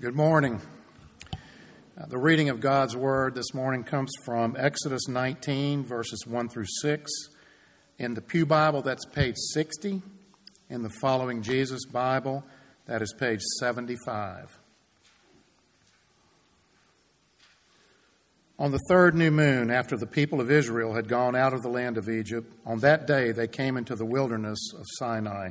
Good morning. Uh, the reading of God's Word this morning comes from Exodus 19, verses 1 through 6. In the Pew Bible, that's page 60. In the Following Jesus Bible, that is page 75. On the third new moon, after the people of Israel had gone out of the land of Egypt, on that day they came into the wilderness of Sinai.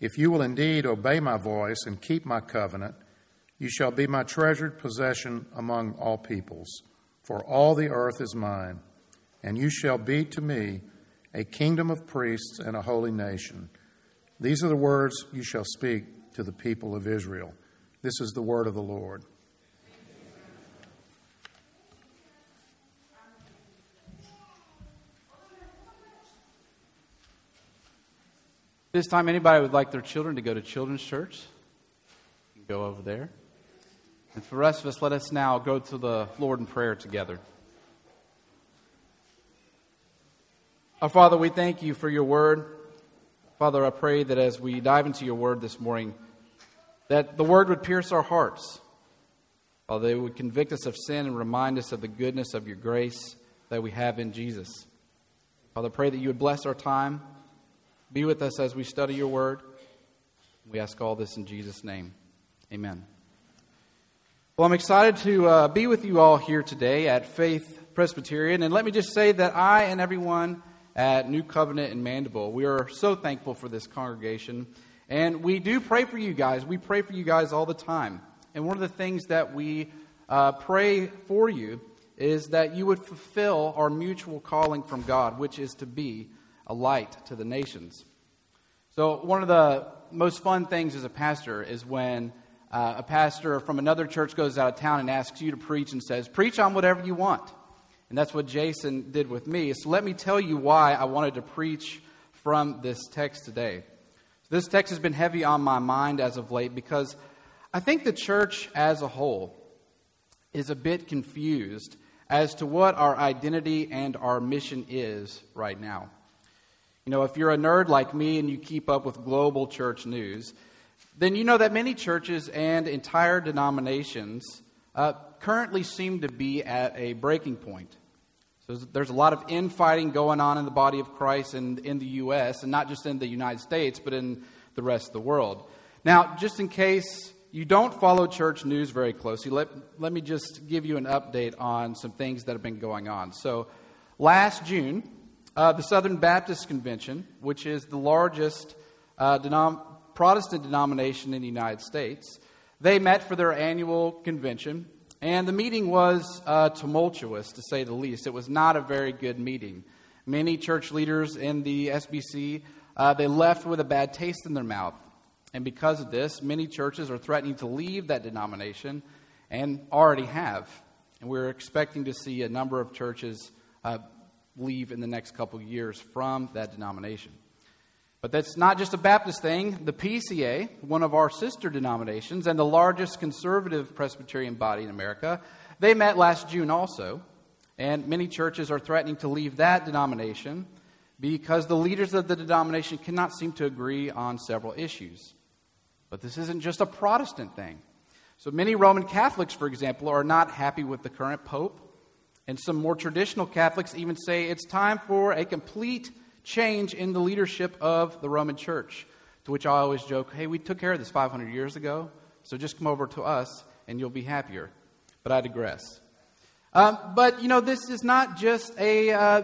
if you will indeed obey my voice and keep my covenant, you shall be my treasured possession among all peoples, for all the earth is mine, and you shall be to me a kingdom of priests and a holy nation. These are the words you shall speak to the people of Israel. This is the word of the Lord. This time, anybody would like their children to go to children's church? Go over there. And for the rest of us, let us now go to the Lord in prayer together. Our Father, we thank you for your word. Father, I pray that as we dive into your word this morning, that the word would pierce our hearts. Father, it would convict us of sin and remind us of the goodness of your grace that we have in Jesus. Father, pray that you would bless our time. Be with us as we study your word. We ask all this in Jesus' name. Amen. Well, I'm excited to uh, be with you all here today at Faith Presbyterian. And let me just say that I and everyone at New Covenant in Mandeville, we are so thankful for this congregation. And we do pray for you guys. We pray for you guys all the time. And one of the things that we uh, pray for you is that you would fulfill our mutual calling from God, which is to be a light to the nations. So, one of the most fun things as a pastor is when uh, a pastor from another church goes out of town and asks you to preach and says, Preach on whatever you want. And that's what Jason did with me. So, let me tell you why I wanted to preach from this text today. This text has been heavy on my mind as of late because I think the church as a whole is a bit confused as to what our identity and our mission is right now. You know, if you're a nerd like me and you keep up with global church news, then you know that many churches and entire denominations uh, currently seem to be at a breaking point. So there's a lot of infighting going on in the body of Christ and in the U.S., and not just in the United States, but in the rest of the world. Now, just in case you don't follow church news very closely, let, let me just give you an update on some things that have been going on. So, last June, uh, the Southern Baptist Convention, which is the largest uh, denom- Protestant denomination in the United States, they met for their annual convention, and the meeting was uh, tumultuous, to say the least. It was not a very good meeting. Many church leaders in the SBC uh, they left with a bad taste in their mouth, and because of this, many churches are threatening to leave that denomination, and already have. And we're expecting to see a number of churches uh, leave in the next couple years from that denomination. But that's not just a Baptist thing. The PCA, one of our sister denominations and the largest conservative Presbyterian body in America, they met last June also. And many churches are threatening to leave that denomination because the leaders of the denomination cannot seem to agree on several issues. But this isn't just a Protestant thing. So many Roman Catholics, for example, are not happy with the current Pope. And some more traditional Catholics even say it's time for a complete change in the leadership of the Roman Church. To which I always joke, hey, we took care of this 500 years ago, so just come over to us and you'll be happier. But I digress. Um, but, you know, this is not just a uh,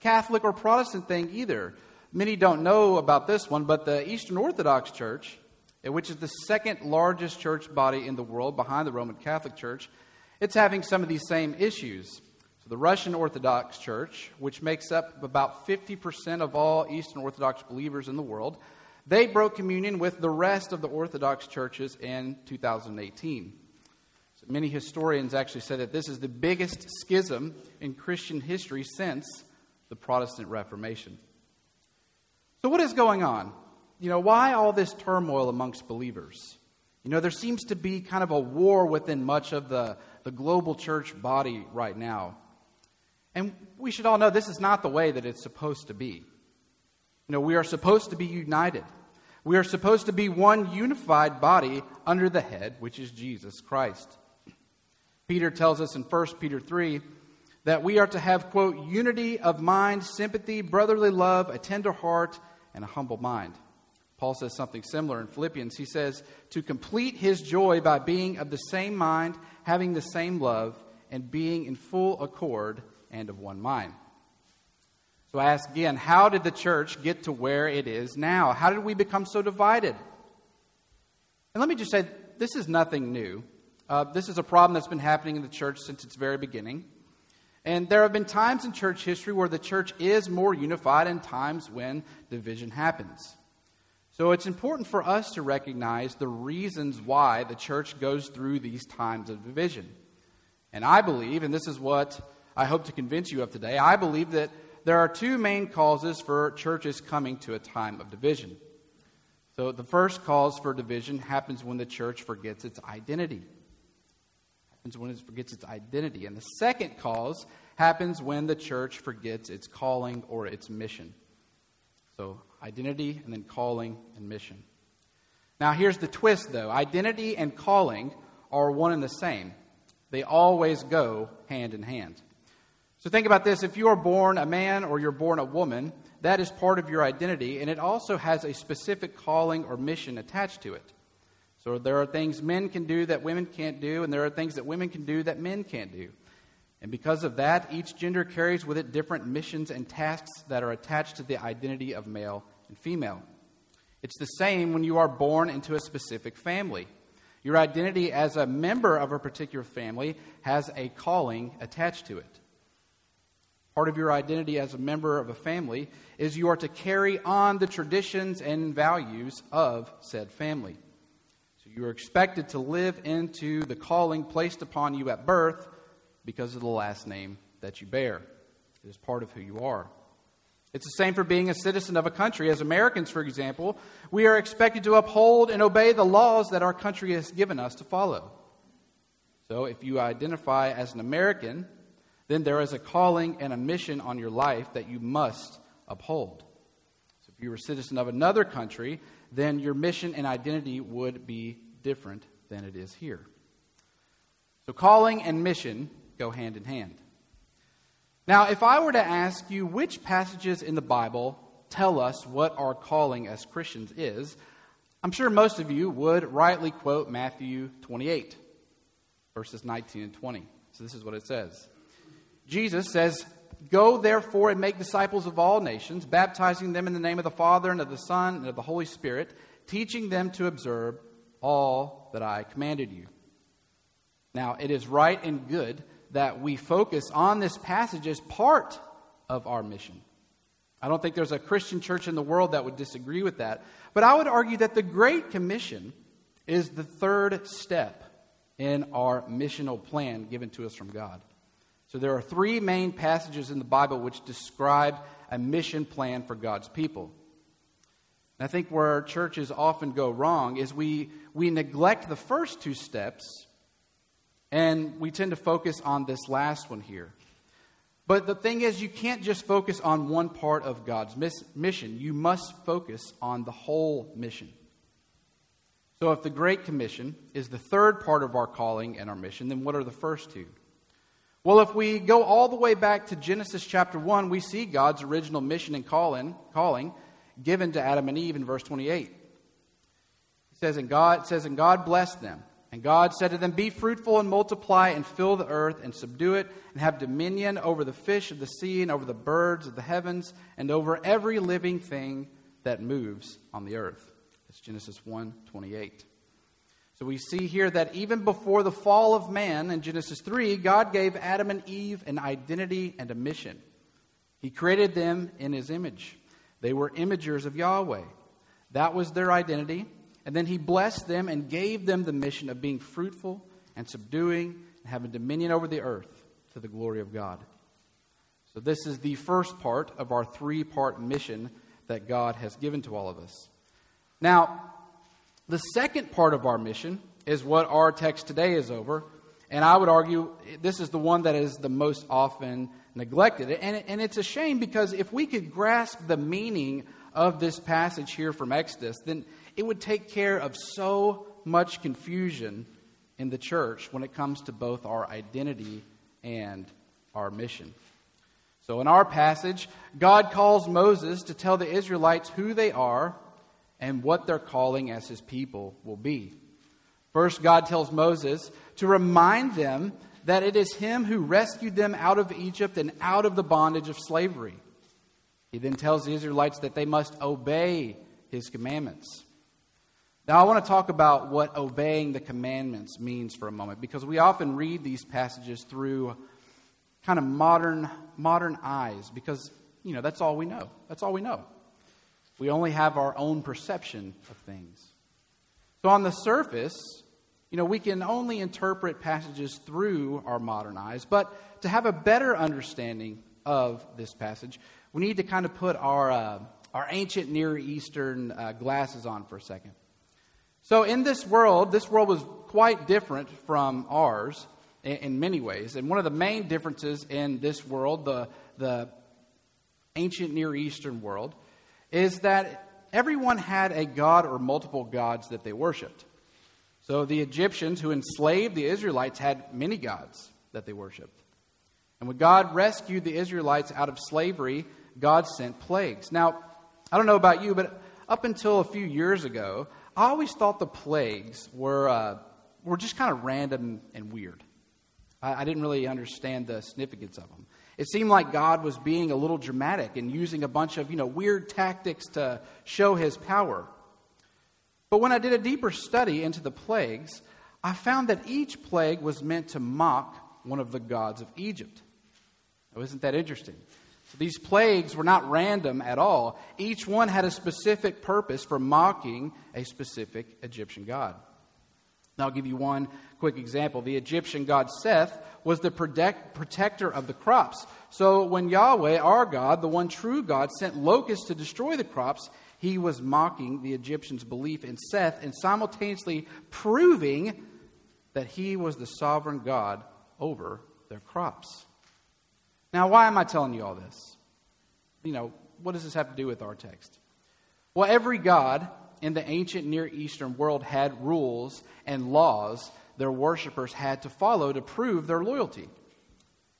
Catholic or Protestant thing either. Many don't know about this one, but the Eastern Orthodox Church, which is the second largest church body in the world behind the Roman Catholic Church, it's having some of these same issues. So the Russian Orthodox Church, which makes up about 50% of all Eastern Orthodox believers in the world, they broke communion with the rest of the Orthodox churches in 2018. So Many historians actually say that this is the biggest schism in Christian history since the Protestant Reformation. So, what is going on? You know, why all this turmoil amongst believers? You know, there seems to be kind of a war within much of the, the global church body right now. And we should all know this is not the way that it's supposed to be. You know, we are supposed to be united. We are supposed to be one unified body under the head, which is Jesus Christ. Peter tells us in 1 Peter 3 that we are to have, quote, unity of mind, sympathy, brotherly love, a tender heart, and a humble mind. Paul says something similar in Philippians. He says, to complete his joy by being of the same mind, having the same love, and being in full accord and of one mind. So I ask again, how did the church get to where it is now? How did we become so divided? And let me just say, this is nothing new. Uh, this is a problem that's been happening in the church since its very beginning. And there have been times in church history where the church is more unified and times when division happens. So it's important for us to recognize the reasons why the church goes through these times of division. And I believe, and this is what I hope to convince you of today, I believe that there are two main causes for churches coming to a time of division. So the first cause for division happens when the church forgets its identity happens when it forgets its identity. And the second cause happens when the church forgets its calling or its mission. So, identity and then calling and mission. Now, here's the twist though identity and calling are one and the same, they always go hand in hand. So, think about this if you are born a man or you're born a woman, that is part of your identity, and it also has a specific calling or mission attached to it. So there are things men can do that women can't do, and there are things that women can do that men can't do. And because of that, each gender carries with it different missions and tasks that are attached to the identity of male and female. It's the same when you are born into a specific family. Your identity as a member of a particular family has a calling attached to it. Part of your identity as a member of a family is you are to carry on the traditions and values of said family. So you are expected to live into the calling placed upon you at birth because of the last name that you bear. It is part of who you are. It's the same for being a citizen of a country. As Americans, for example, we are expected to uphold and obey the laws that our country has given us to follow. So, if you identify as an American, then there is a calling and a mission on your life that you must uphold. So, if you were a citizen of another country, then your mission and identity would be different than it is here. So, calling and mission go hand in hand. Now, if I were to ask you which passages in the Bible tell us what our calling as Christians is, I'm sure most of you would rightly quote Matthew 28, verses 19 and 20. So, this is what it says Jesus says, Go therefore and make disciples of all nations, baptizing them in the name of the Father and of the Son and of the Holy Spirit, teaching them to observe all that I commanded you. Now, it is right and good that we focus on this passage as part of our mission. I don't think there's a Christian church in the world that would disagree with that. But I would argue that the Great Commission is the third step in our missional plan given to us from God. So there are three main passages in the Bible which describe a mission plan for God's people. And I think where churches often go wrong is we, we neglect the first two steps and we tend to focus on this last one here. But the thing is, you can't just focus on one part of God's miss- mission. You must focus on the whole mission. So, if the Great Commission is the third part of our calling and our mission, then what are the first two? Well, if we go all the way back to Genesis chapter 1, we see God's original mission and calling, calling given to Adam and Eve in verse 28. It says, and God says, and God blessed them. And God said to them, Be fruitful and multiply and fill the earth and subdue it and have dominion over the fish of the sea and over the birds of the heavens and over every living thing that moves on the earth. That's Genesis 1 28. So we see here that even before the fall of man in Genesis 3, God gave Adam and Eve an identity and a mission. He created them in his image. They were imagers of Yahweh. That was their identity. And then he blessed them and gave them the mission of being fruitful and subduing and having dominion over the earth to the glory of God. So, this is the first part of our three part mission that God has given to all of us. Now, the second part of our mission is what our text today is over. And I would argue this is the one that is the most often neglected. And, and it's a shame because if we could grasp the meaning of this passage here from Exodus, then it would take care of so much confusion in the church when it comes to both our identity and our mission. So, in our passage, God calls Moses to tell the Israelites who they are and what their calling as his people will be. First, God tells Moses to remind them that it is him who rescued them out of Egypt and out of the bondage of slavery. He then tells the Israelites that they must obey his commandments. Now, I want to talk about what obeying the commandments means for a moment because we often read these passages through kind of modern, modern eyes because, you know, that's all we know. That's all we know. We only have our own perception of things. So, on the surface, you know, we can only interpret passages through our modern eyes, but to have a better understanding of this passage, we need to kind of put our, uh, our ancient Near Eastern uh, glasses on for a second. So, in this world, this world was quite different from ours in, in many ways. And one of the main differences in this world, the, the ancient Near Eastern world, is that everyone had a god or multiple gods that they worshiped. So, the Egyptians who enslaved the Israelites had many gods that they worshiped. And when God rescued the Israelites out of slavery, God sent plagues. Now, I don't know about you, but up until a few years ago, I always thought the plagues were, uh, were just kind of random and weird. I, I didn't really understand the significance of them. It seemed like God was being a little dramatic and using a bunch of you know, weird tactics to show his power. But when I did a deeper study into the plagues, I found that each plague was meant to mock one of the gods of Egypt. Now, isn't that interesting? These plagues were not random at all. Each one had a specific purpose for mocking a specific Egyptian god. Now, I'll give you one quick example. The Egyptian god Seth was the protect, protector of the crops. So, when Yahweh, our God, the one true God, sent locusts to destroy the crops, he was mocking the Egyptians' belief in Seth and simultaneously proving that he was the sovereign God over their crops. Now, why am I telling you all this? You know, what does this have to do with our text? Well, every God in the ancient Near Eastern world had rules and laws their worshippers had to follow to prove their loyalty.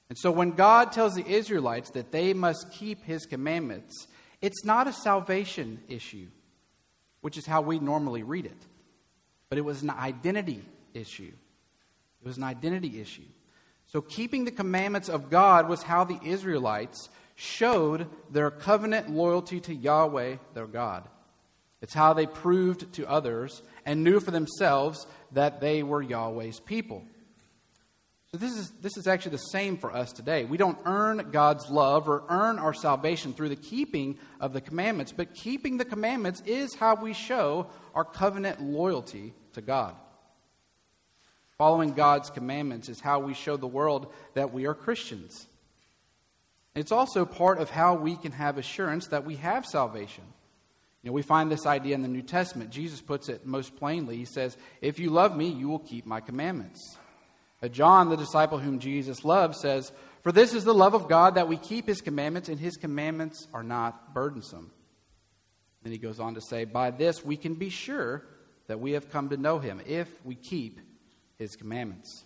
And so when God tells the Israelites that they must keep his commandments, it's not a salvation issue, which is how we normally read it, but it was an identity issue. It was an identity issue. So, keeping the commandments of God was how the Israelites showed their covenant loyalty to Yahweh, their God. It's how they proved to others and knew for themselves that they were Yahweh's people. So, this is, this is actually the same for us today. We don't earn God's love or earn our salvation through the keeping of the commandments, but keeping the commandments is how we show our covenant loyalty to God. Following God's commandments is how we show the world that we are Christians. It's also part of how we can have assurance that we have salvation. You know, we find this idea in the New Testament. Jesus puts it most plainly. He says, If you love me, you will keep my commandments. But John, the disciple whom Jesus loved, says, For this is the love of God that we keep his commandments, and his commandments are not burdensome. Then he goes on to say, By this we can be sure that we have come to know him, if we keep his commandments.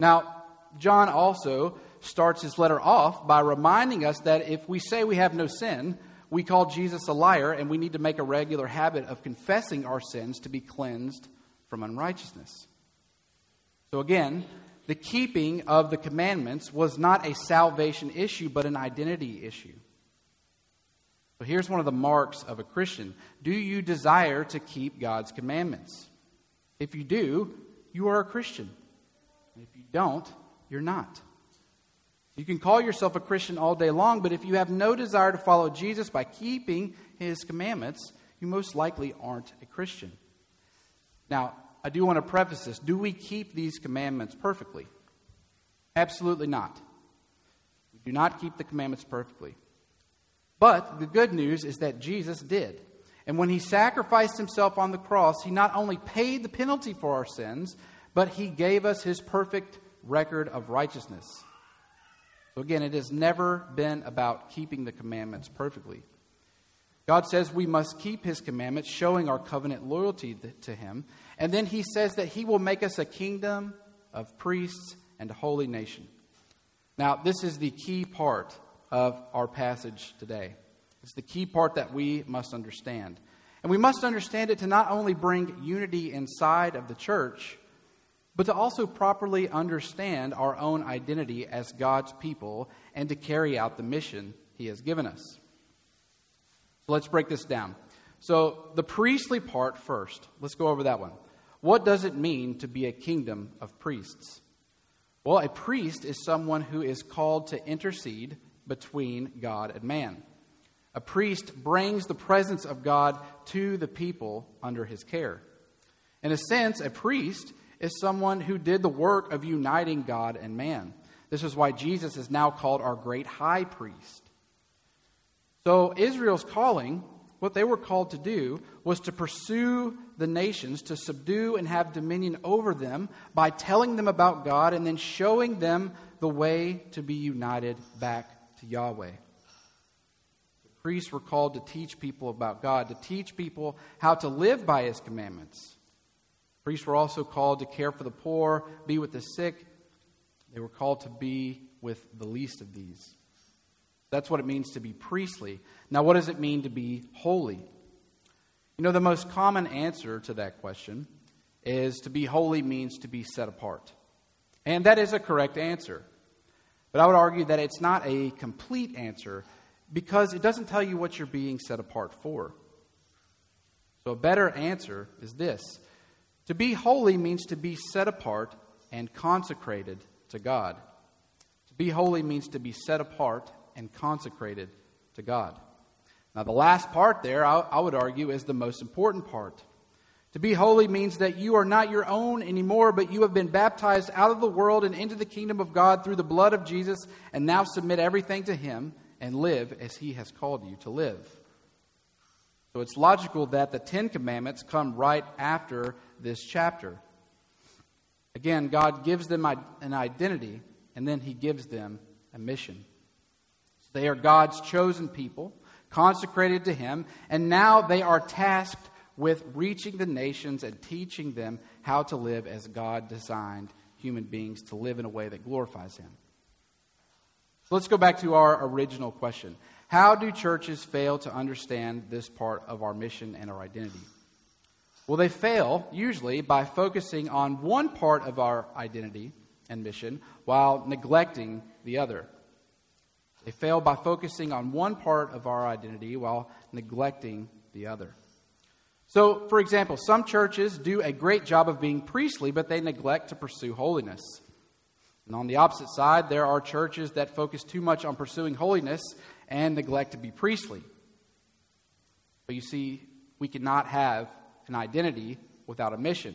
Now, John also starts his letter off by reminding us that if we say we have no sin, we call Jesus a liar, and we need to make a regular habit of confessing our sins to be cleansed from unrighteousness. So, again, the keeping of the commandments was not a salvation issue, but an identity issue. So, here's one of the marks of a Christian Do you desire to keep God's commandments? If you do, you are a Christian. And if you don't, you're not. You can call yourself a Christian all day long, but if you have no desire to follow Jesus by keeping his commandments, you most likely aren't a Christian. Now, I do want to preface this. Do we keep these commandments perfectly? Absolutely not. We do not keep the commandments perfectly. But the good news is that Jesus did. And when he sacrificed himself on the cross, he not only paid the penalty for our sins, but he gave us his perfect record of righteousness. So again, it has never been about keeping the commandments perfectly. God says we must keep his commandments, showing our covenant loyalty to him. And then he says that he will make us a kingdom of priests and a holy nation. Now, this is the key part of our passage today. It's the key part that we must understand. And we must understand it to not only bring unity inside of the church, but to also properly understand our own identity as God's people and to carry out the mission He has given us. So let's break this down. So, the priestly part first. Let's go over that one. What does it mean to be a kingdom of priests? Well, a priest is someone who is called to intercede between God and man. A priest brings the presence of God to the people under his care. In a sense, a priest is someone who did the work of uniting God and man. This is why Jesus is now called our great high priest. So, Israel's calling, what they were called to do, was to pursue the nations, to subdue and have dominion over them by telling them about God and then showing them the way to be united back to Yahweh priests were called to teach people about God, to teach people how to live by his commandments. Priests were also called to care for the poor, be with the sick. They were called to be with the least of these. That's what it means to be priestly. Now, what does it mean to be holy? You know, the most common answer to that question is to be holy means to be set apart. And that is a correct answer. But I would argue that it's not a complete answer because it doesn't tell you what you're being set apart for. So, a better answer is this To be holy means to be set apart and consecrated to God. To be holy means to be set apart and consecrated to God. Now, the last part there, I, I would argue, is the most important part. To be holy means that you are not your own anymore, but you have been baptized out of the world and into the kingdom of God through the blood of Jesus, and now submit everything to Him and live as He has called you to live. So it's logical that the Ten Commandments come right after this chapter. Again, God gives them an identity, and then He gives them a mission. They are God's chosen people, consecrated to Him, and now they are tasked with reaching the nations and teaching them how to live as God designed human beings to live in a way that glorifies Him. Let's go back to our original question. How do churches fail to understand this part of our mission and our identity? Well, they fail usually by focusing on one part of our identity and mission while neglecting the other. They fail by focusing on one part of our identity while neglecting the other. So, for example, some churches do a great job of being priestly, but they neglect to pursue holiness. And on the opposite side, there are churches that focus too much on pursuing holiness and neglect to be priestly. But you see, we cannot have an identity without a mission.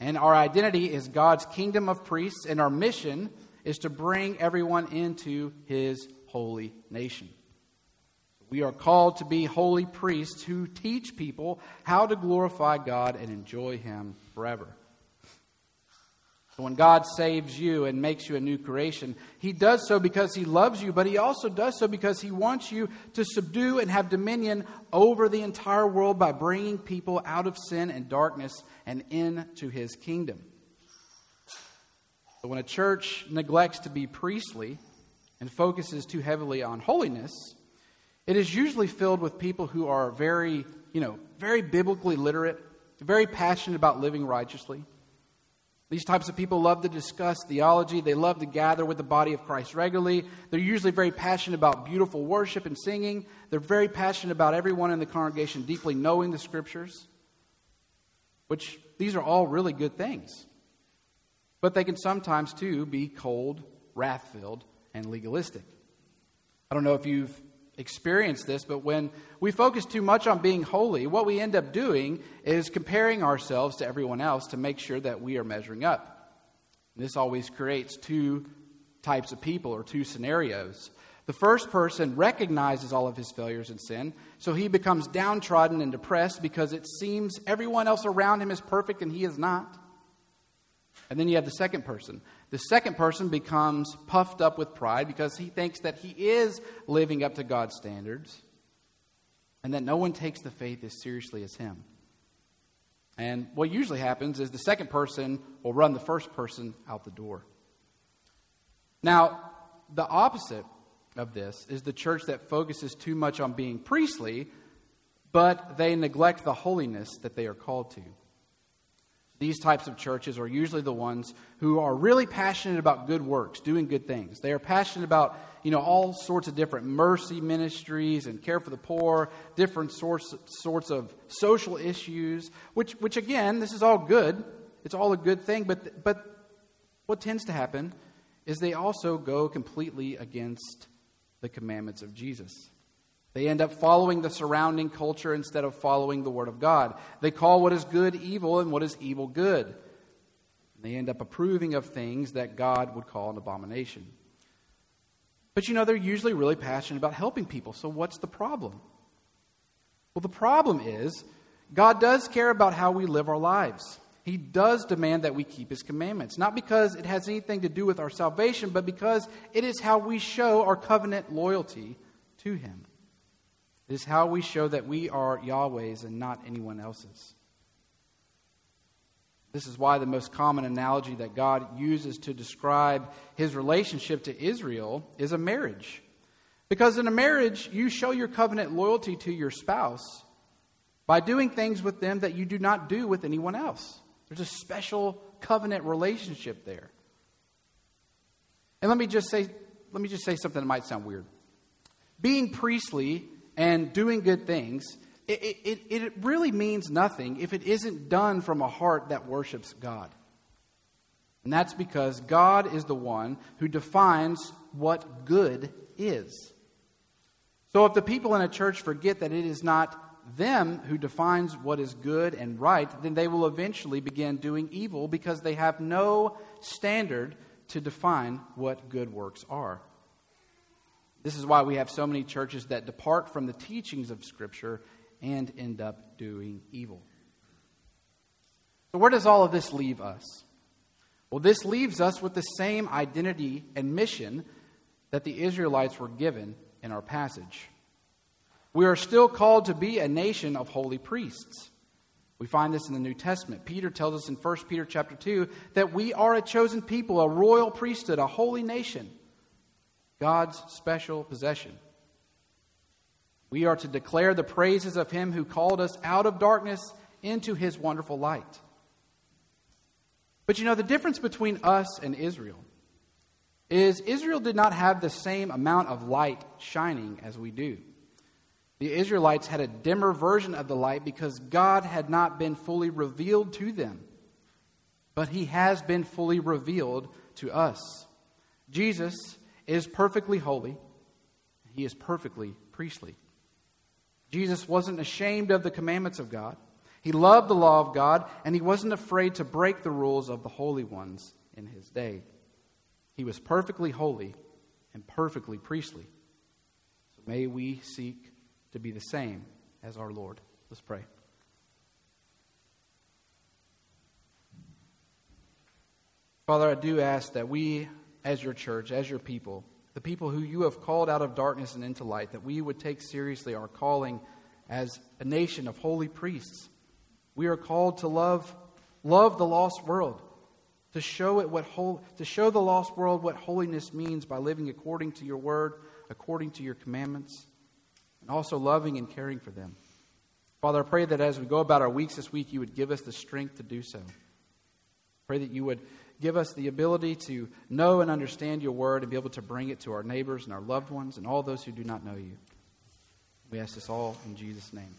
And our identity is God's kingdom of priests, and our mission is to bring everyone into his holy nation. We are called to be holy priests who teach people how to glorify God and enjoy him forever. So when God saves you and makes you a new creation, He does so because He loves you, but He also does so because He wants you to subdue and have dominion over the entire world by bringing people out of sin and darkness and into His kingdom. But when a church neglects to be priestly and focuses too heavily on holiness, it is usually filled with people who are very, you know, very biblically literate, very passionate about living righteously these types of people love to discuss theology. They love to gather with the body of Christ regularly. They're usually very passionate about beautiful worship and singing. They're very passionate about everyone in the congregation deeply knowing the scriptures, which these are all really good things. But they can sometimes, too, be cold, wrath filled, and legalistic. I don't know if you've experienced this, but when we focus too much on being holy, what we end up doing is comparing ourselves to everyone else to make sure that we are measuring up. This always creates two types of people or two scenarios. The first person recognizes all of his failures and sin, so he becomes downtrodden and depressed because it seems everyone else around him is perfect and he is not. And then you have the second person. The second person becomes puffed up with pride because he thinks that he is living up to God's standards and that no one takes the faith as seriously as him. And what usually happens is the second person will run the first person out the door. Now, the opposite of this is the church that focuses too much on being priestly, but they neglect the holiness that they are called to. These types of churches are usually the ones who are really passionate about good works, doing good things. They are passionate about, you know, all sorts of different mercy ministries and care for the poor, different sorts, sorts of social issues, which, which again, this is all good. It's all a good thing, but, but what tends to happen is they also go completely against the commandments of Jesus. They end up following the surrounding culture instead of following the Word of God. They call what is good evil and what is evil good. They end up approving of things that God would call an abomination. But you know, they're usually really passionate about helping people, so what's the problem? Well, the problem is God does care about how we live our lives. He does demand that we keep his commandments, not because it has anything to do with our salvation, but because it is how we show our covenant loyalty to him. It is how we show that we are Yahweh's and not anyone else's. This is why the most common analogy that God uses to describe his relationship to Israel is a marriage. Because in a marriage, you show your covenant loyalty to your spouse by doing things with them that you do not do with anyone else. There's a special covenant relationship there. And let me just say, let me just say something that might sound weird. Being priestly and doing good things, it, it, it really means nothing if it isn't done from a heart that worships God. And that's because God is the one who defines what good is. So if the people in a church forget that it is not them who defines what is good and right, then they will eventually begin doing evil because they have no standard to define what good works are. This is why we have so many churches that depart from the teachings of Scripture and end up doing evil. So, where does all of this leave us? Well, this leaves us with the same identity and mission that the Israelites were given in our passage. We are still called to be a nation of holy priests. We find this in the New Testament. Peter tells us in 1 Peter chapter 2 that we are a chosen people, a royal priesthood, a holy nation, God's special possession. We are to declare the praises of him who called us out of darkness into his wonderful light. But you know, the difference between us and Israel is Israel did not have the same amount of light shining as we do. The Israelites had a dimmer version of the light because God had not been fully revealed to them. But he has been fully revealed to us. Jesus is perfectly holy, he is perfectly priestly. Jesus wasn't ashamed of the commandments of God. He loved the law of God, and he wasn't afraid to break the rules of the holy ones in his day. He was perfectly holy and perfectly priestly. So may we seek to be the same as our Lord. Let's pray. Father, I do ask that we, as your church, as your people, the people who you have called out of darkness and into light, that we would take seriously our calling as a nation of holy priests. We are called to love, love the lost world, to show it what whole, to show the lost world what holiness means by living according to your word, according to your commandments and also loving and caring for them. Father, I pray that as we go about our weeks this week, you would give us the strength to do so. Pray that you would give us the ability to know and understand your word and be able to bring it to our neighbors and our loved ones and all those who do not know you. We ask this all in Jesus' name.